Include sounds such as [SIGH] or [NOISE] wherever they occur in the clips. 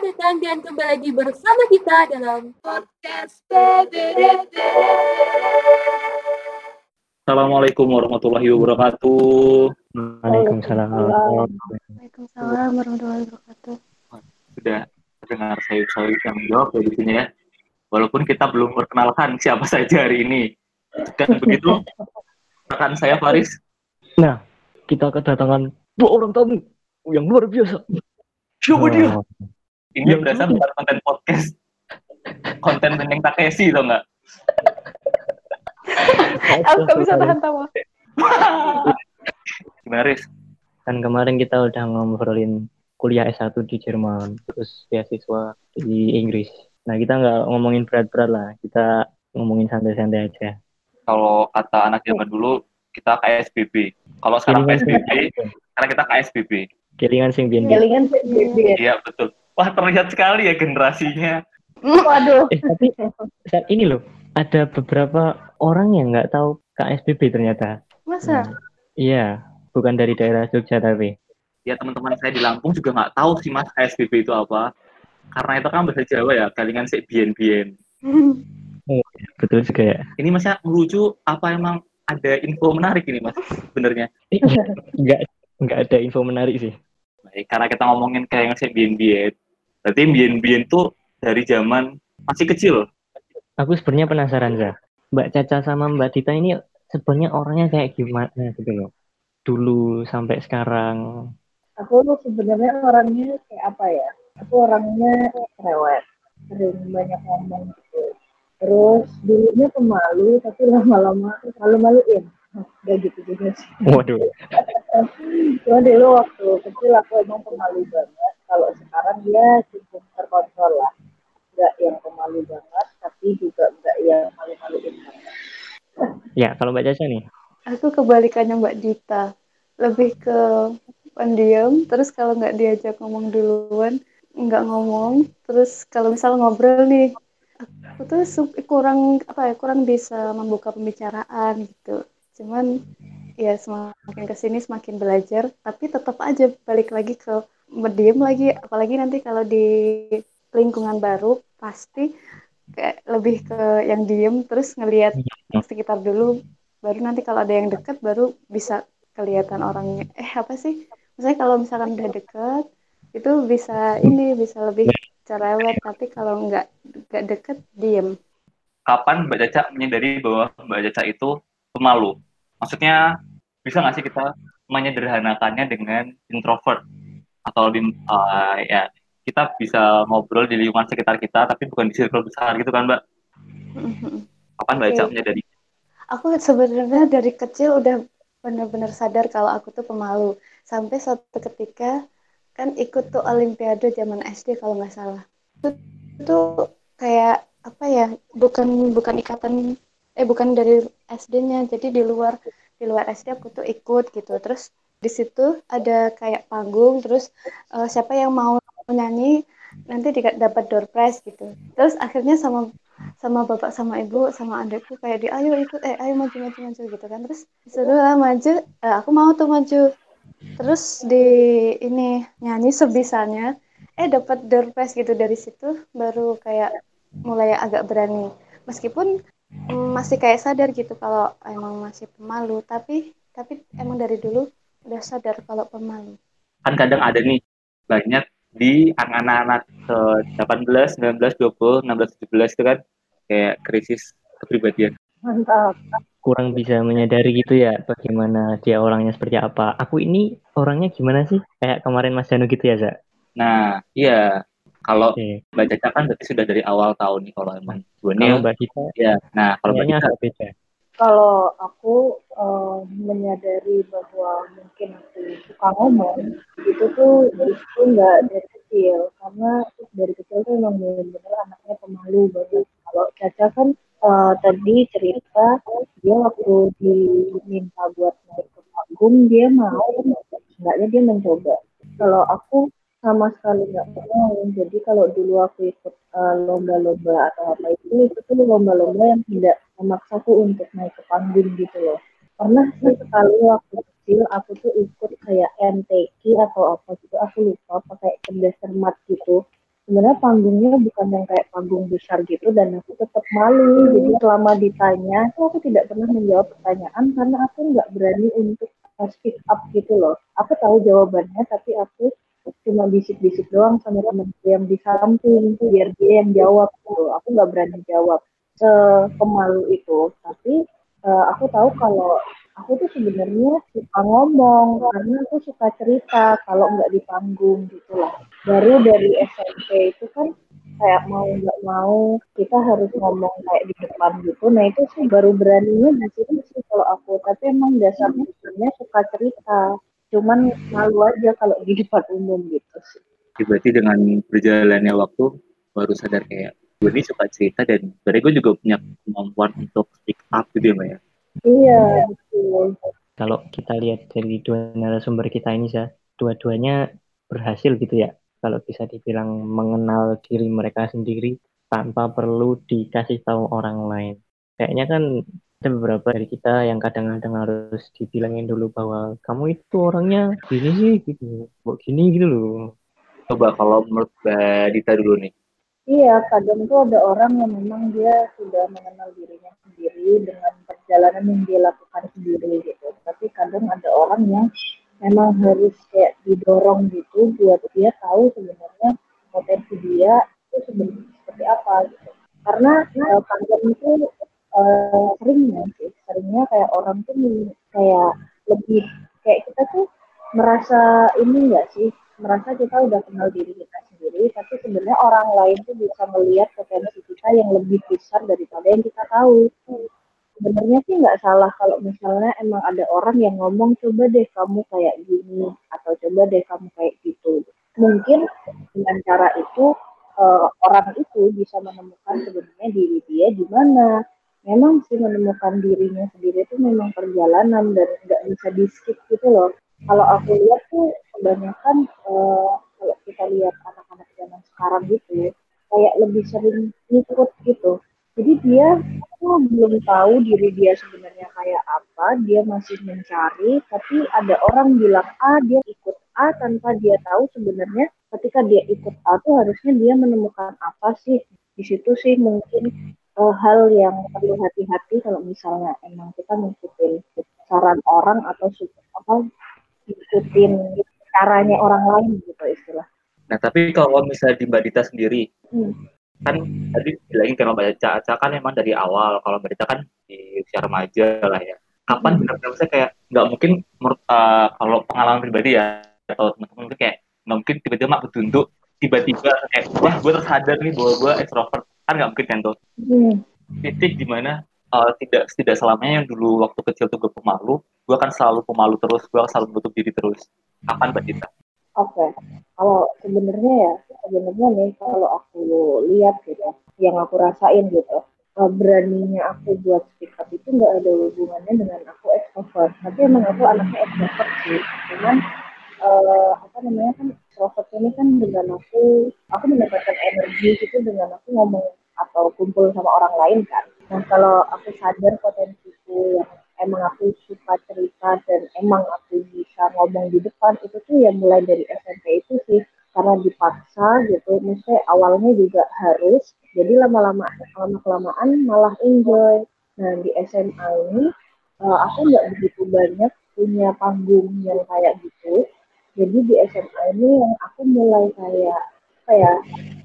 Selamat datang dan kembali lagi bersama kita dalam podcast PBDB. Assalamualaikum warahmatullahi wabarakatuh. Waalaikumsalam. Waalaikumsalam warahmatullahi wabarakatuh. Sudah dengar saya saya yang jawab ya di sini ya. Walaupun kita belum perkenalkan siapa saja hari ini. Dan begitu, rekan saya Faris. Nah, kita kedatangan dua orang tamu yang luar biasa. Siapa dia? Ini yang berasa bukan konten podcast. [LAUGHS] Konten Neneng Takeshi tau nggak? Aku gak bisa tahan tawa. Gimana Riz? Kan kemarin kita udah ngobrolin kuliah S1 di Jerman, terus beasiswa di Inggris. Nah, kita nggak ngomongin berat-berat lah, kita ngomongin santai-santai aja. Kalau kata anak zaman dulu, kita KSBB. Kalau sekarang Kelingan- PSBB, karena kita KSBB. Kelingan sing biyen Kelingan PBB. Iya, betul. Wah, terlihat sekali ya generasinya. [LAUGHS] Waduh. Eh, tapi saat ini loh, ada beberapa orang yang nggak tahu KSBB ternyata. Masa? Iya, bukan dari daerah Jogja tapi. ya teman-teman saya di Lampung juga nggak tahu sih mas KSBB itu apa karena itu kan bahasa Jawa ya kalingan sik bien-bien Betul juga ya. ini masnya melucu apa emang ada info menarik ini mas sebenarnya Eh, [LAUGHS] Nggak, nggak ada info menarik sih. Baik, karena kita ngomongin kalingan sik bien-bien berarti bien-bien tuh dari zaman masih kecil Aku sebenarnya penasaran Zah. Mbak Caca sama Mbak Dita ini sebenarnya orangnya kayak gimana gitu loh. Dulu sampai sekarang. Aku sebenarnya orangnya kayak apa ya? Aku orangnya cerewet, sering banyak ngomong gitu. Terus dulunya pemalu, tapi lama-lama malu-maluin. Gak gitu juga sih. Waduh. [LAUGHS] Cuma dulu waktu kecil aku emang pemalu banget. Kalau sekarang dia cukup terkontrol lah. Gak yang pemalu banget, tapi juga gak yang malu-maluin banget. Ya, kalau Mbak Caca nih. Aku kebalikannya Mbak Dita. Lebih ke pendiam, terus kalau nggak diajak ngomong duluan, nggak ngomong. Terus kalau misal ngobrol nih, aku tuh kurang apa ya, kurang bisa membuka pembicaraan gitu. Cuman ya semakin ke sini semakin belajar, tapi tetap aja balik lagi ke berdiam lagi. Apalagi nanti kalau di lingkungan baru pasti kayak lebih ke yang diem terus ngelihat sekitar dulu baru nanti kalau ada yang dekat baru bisa kelihatan orangnya. Eh apa sih? Misalnya kalau misalkan udah dekat itu bisa ini bisa lebih cerewet tapi kalau nggak nggak deket diem. Kapan Mbak Caca menyadari bahwa Mbak Caca itu pemalu? Maksudnya bisa nggak sih kita menyederhanakannya dengan introvert atau lebih eh, ya kita bisa ngobrol di lingkungan sekitar kita tapi bukan di circle besar gitu kan Mbak? Kapan Mbak Oke. menyadari aku sebenarnya dari kecil udah benar-benar sadar kalau aku tuh pemalu. Sampai suatu ketika kan ikut tuh olimpiade zaman SD kalau nggak salah. Itu tuh kayak apa ya bukan bukan ikatan eh bukan dari SD-nya jadi di luar di luar SD aku tuh ikut gitu. Terus di situ ada kayak panggung terus eh, siapa yang mau nyanyi nanti dapat door prize gitu. Terus akhirnya sama sama bapak sama ibu sama adikku kayak di ayo ikut eh ayo maju maju maju gitu kan. Terus disuruh lah maju eh, aku mau tuh maju. Terus di ini nyanyi sebisanya eh dapat door prize gitu. Dari situ baru kayak mulai agak berani. Meskipun masih kayak sadar gitu kalau emang masih pemalu tapi tapi emang dari dulu udah sadar kalau pemalu kan kadang ada nih banyak di anak-anak ke 18, 19, 20, 16, 17 itu kan kayak krisis kepribadian. Mantap. Kurang bisa menyadari gitu ya bagaimana dia orangnya seperti apa. Aku ini orangnya gimana sih? Kayak kemarin Mas Janu gitu ya, Za? Nah, iya kalau Oke. Mbak Caca kan berarti sudah dari awal tahun nih kalau emang Kalau. Mbak Dita Ya, nah kalau Mbak Caca agak beda. Kalau aku eh, menyadari bahwa mungkin aku suka ngomong itu tuh itu nggak dari kecil. Karena dari kecil tuh emang bener-bener anaknya pemalu banget. Kalau Caca kan eh, tadi cerita dia waktu diminta buat naik ke panggung dia mau enggaknya dia mencoba. Kalau aku sama sekali nggak mau jadi kalau dulu aku ikut eh, lomba-lomba atau apa itu itu tuh lomba-lomba yang tidak memaksaku untuk naik ke panggung gitu loh. Pernah sih sekali waktu kecil aku tuh ikut kayak MTQ atau apa gitu aku lupa pakai cerdas cermat gitu. Sebenarnya panggungnya bukan yang kayak panggung besar gitu dan aku tetap malu. Jadi selama ditanya aku tidak pernah menjawab pertanyaan karena aku nggak berani untuk uh, speak up gitu loh. Aku tahu jawabannya tapi aku cuma bisik-bisik doang sama temanku yang di samping biar dia yang jawab gitu. Aku nggak berani jawab sepemalu itu. Tapi uh, aku tahu kalau aku tuh sebenarnya suka ngomong karena aku suka cerita kalau nggak di panggung gitu lah. Baru dari SMP itu kan kayak mau nggak mau kita harus ngomong kayak di depan gitu. Nah itu sih baru beraninya di sih kalau aku. Tapi emang dasarnya sebenarnya suka cerita cuman malu aja kalau di depan umum gitu sih berarti dengan berjalannya waktu baru sadar kayak gue ini suka cerita dan berarti gue juga punya kemampuan untuk speak up gitu ya mbak ya iya betul Kalau kita lihat dari dua narasumber kita ini, Za, dua-duanya berhasil gitu ya. Kalau bisa dibilang mengenal diri mereka sendiri tanpa perlu dikasih tahu orang lain. Kayaknya kan ada beberapa dari kita yang kadang-kadang harus dibilangin dulu bahwa kamu itu orangnya gini sih gitu, kok gini gitu loh. coba kalau menurut mbak Dita dulu nih Iya, kadang tuh ada orang yang memang dia sudah mengenal dirinya sendiri dengan perjalanan yang dia lakukan sendiri gitu. Tapi kadang ada orang yang memang harus kayak didorong gitu buat dia tahu sebenarnya potensi dia itu sebenarnya seperti apa gitu. Karena uh, kadang itu uh, seringnya sih, seringnya kayak orang tuh kayak lebih kayak kita tuh merasa ini enggak sih merasa kita udah kenal diri kita sendiri, tapi sebenarnya orang lain tuh bisa melihat potensi kita yang lebih besar daripada yang kita tahu. Sebenarnya sih nggak salah kalau misalnya emang ada orang yang ngomong coba deh kamu kayak gini atau coba deh kamu kayak gitu. Mungkin dengan cara itu uh, orang itu bisa menemukan sebenarnya diri dia di mana. Memang sih menemukan dirinya sendiri itu memang perjalanan dan nggak bisa di skip gitu loh. Kalau aku lihat tuh kebanyakan uh, kalau kita lihat anak-anak zaman sekarang gitu ya, kayak lebih sering ngikut gitu. Jadi dia tuh belum tahu diri dia sebenarnya kayak apa dia masih mencari tapi ada orang bilang A dia ikut A tanpa dia tahu sebenarnya ketika dia ikut A tuh harusnya dia menemukan apa sih? Di situ sih mungkin hal yang perlu hati-hati kalau misalnya emang kita ngikutin saran orang atau apa ikutin caranya orang lain gitu istilah. nah tapi kalau misalnya di mbak Dita sendiri Hmm. kan tadi bilangin kan mbak Caca kan emang dari awal kalau mbak Dita kan di usia remaja lah ya kapan Hmm. benar-benar saya kayak nggak mungkin menurut uh, kalau pengalaman pribadi ya atau teman-teman itu kayak nggak mungkin tiba-tiba mak bertunduk tiba-tiba kayak wah gue tersadar nih bahwa gue extrovert kan nggak mungkin kan tuh Hmm. titik di mana uh, tidak tidak selamanya yang dulu waktu kecil tuh gue pemalu gue akan selalu pemalu terus gue akan selalu menutup diri terus. Kapan mbak Dita? Oke, kalau sebenarnya ya sebenarnya nih kalau aku lihat gitu, yang aku rasain gitu, eh, beraninya aku buat speak up itu nggak ada hubungannya dengan aku extrovert, tapi emang aku anaknya extrovert sih, cuman eh, apa namanya kan extrovert ini kan dengan aku, aku mendapatkan energi gitu dengan aku ngomong atau kumpul sama orang lain kan. Nah kalau aku sadar potensiku yang emang aku suka cerita dan emang aku bisa ngomong di depan itu tuh ya mulai dari SMP itu sih. Karena dipaksa gitu maksudnya awalnya juga harus jadi lama-lama lama kelamaan malah enjoy. Nah di SMA ini uh, aku nggak begitu banyak punya panggung yang kayak gitu. Jadi di SMA ini yang aku mulai kayak kayak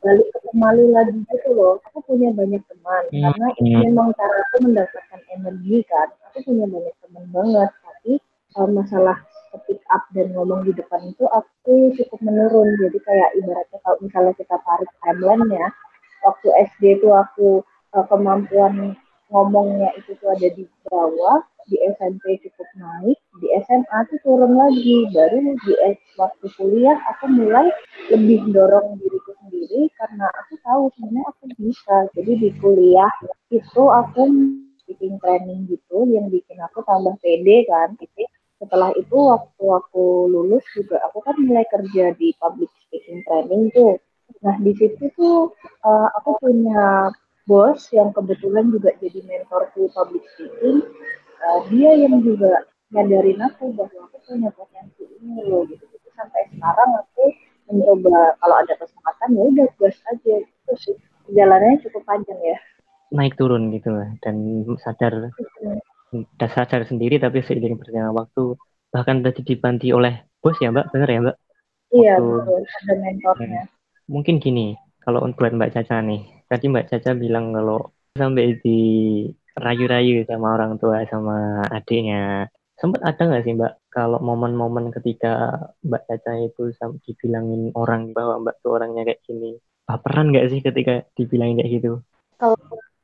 balik ke pemalu lagi gitu loh. Aku punya banyak teman. Hmm. karena itu memang cara aku mendapatkan energi kan. Aku punya banyak teman banget. Tapi uh, masalah speak up dan ngomong di depan itu aku cukup menurun. Jadi kayak ibaratnya kalau misalnya kita tarik timeline ya waktu SD itu aku uh, kemampuan ngomongnya itu tuh ada di bawah di SMP cukup naik di SMA tuh turun lagi. Baru di waktu kuliah aku mulai lebih dorong diriku sendiri karena aku tahu sebenarnya aku bisa. Jadi di kuliah itu aku speaking training gitu yang bikin aku tambah pede kan. Gitu setelah itu waktu aku lulus juga aku kan mulai kerja di public speaking training tuh. Nah di situ tuh uh, aku punya bos yang kebetulan juga jadi mentorku public speaking uh, dia yang juga nyadarin aku bahwa aku punya potensi ini loh gitu. Jadi sampai sekarang aku mencoba kalau ada kesempatan ya udah gas aja itu sih. Jalannya cukup panjang ya. Naik turun gitu lah. Dan sadar udah sadar sendiri tapi seiring berjalannya waktu bahkan tadi dibanti oleh bos ya mbak? Bener ya mbak? Iya betul. Ada mentornya. Mungkin gini kalau buat mbak Caca nih tadi mbak Caca bilang kalau sampai di rayu-rayu sama orang tua sama adiknya. Sempat ada nggak sih mbak kalau momen-momen ketika mbak Caca itu dibilangin orang bahwa mbak tuh orangnya kayak gini? Baperan nggak sih ketika dibilangin kayak gitu?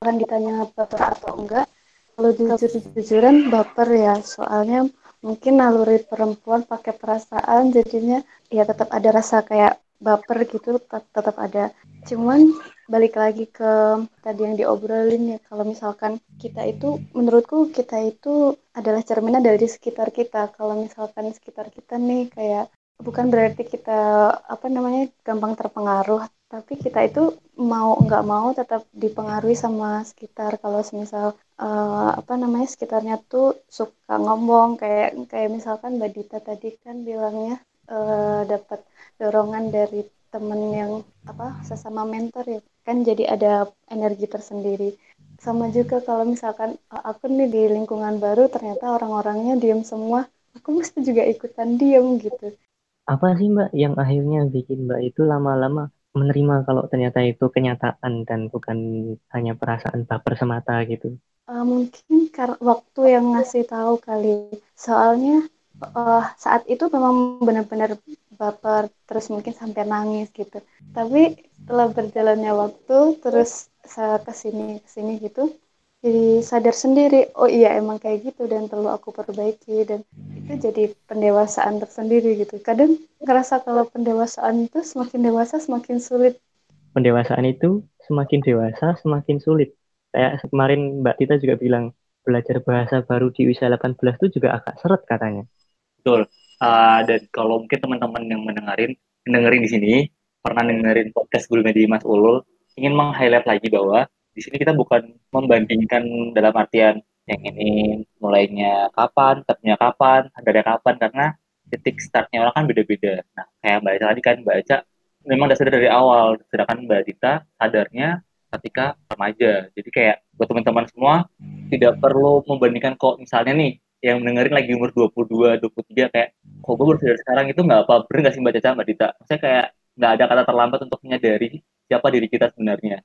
Kan ditanya baper atau enggak, kalau jujur-jujuran baper ya, soalnya mungkin naluri perempuan pakai perasaan, jadinya ya tetap ada rasa kayak baper gitu, tet- tetap ada. Cuman balik lagi ke tadi yang diobrolin ya, kalau misalkan kita itu, menurutku kita itu adalah cerminan dari sekitar kita. Kalau misalkan sekitar kita nih kayak bukan berarti kita apa namanya gampang terpengaruh tapi kita itu mau nggak mau tetap dipengaruhi sama sekitar kalau semisal eh, apa namanya sekitarnya tuh suka ngomong kayak kayak misalkan Mbak tadi kan bilangnya eh, dapat dorongan dari temen yang apa sesama mentor ya. Kan jadi ada energi tersendiri. Sama juga kalau misalkan eh, aku nih di lingkungan baru ternyata orang-orangnya diem semua aku mesti juga ikutan diem gitu. Apa sih mbak yang akhirnya bikin mbak itu lama-lama menerima kalau ternyata itu kenyataan dan bukan hanya perasaan baper semata gitu? Eh, mungkin karena waktu yang ngasih tahu kali. Soalnya eh, saat itu memang benar-benar baper, terus mungkin sampai nangis gitu. Tapi setelah berjalannya waktu, terus saya ke sini ke sini gitu, jadi sadar sendiri. Oh iya emang kayak gitu dan perlu aku perbaiki dan itu jadi pendewasaan tersendiri gitu. Kadang ngerasa kalau pendewasaan itu semakin dewasa semakin sulit. pendewasaan itu semakin dewasa semakin sulit kayak kemarin mbak Tita juga bilang belajar bahasa baru di usia 18 itu juga agak seret katanya Betul. Uh, dan kalau mungkin teman-teman yang mendengarin, mendengarin di sini, pernah dengerin podcast Guru Media Mas Ulul, ingin meng-highlight lagi bahwa di sini kita bukan membandingkan dalam artian yang ini mulainya kapan, tetapnya kapan, dari kapan, karena titik startnya orang kan beda-beda. Nah, kayak Mbak Eca tadi kan, Mbak Eca memang udah sadar dari awal, sedangkan Mbak Dita sadarnya ketika remaja. Jadi kayak buat teman-teman semua, tidak perlu membandingkan kok misalnya nih, yang mendengarin lagi umur 22, 23 kayak kok gue baru sadar sekarang itu nggak apa bener nggak sih Mbak Caca, Mbak Dita? Maksudnya kayak nggak ada kata terlambat untuk menyadari siapa diri kita sebenarnya.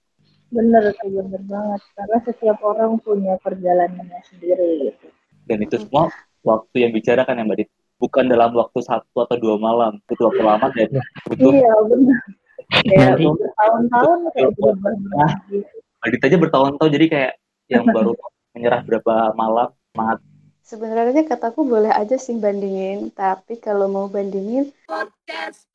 bener sih bener banget karena setiap orang punya perjalanannya sendiri gitu Dan itu semua waktu yang bicara kan ya Mbak Dita. Bukan dalam waktu satu atau dua malam, itu waktu lama dan butuh iya bener kayak Nanti- bertahun-tahun kayak berubah Nah. Mbak Dita aja bertahun-tahun jadi kayak yang baru menyerah berapa malam semangat Sebenarnya kataku boleh aja sih bandingin, tapi kalau mau bandingin Podcast.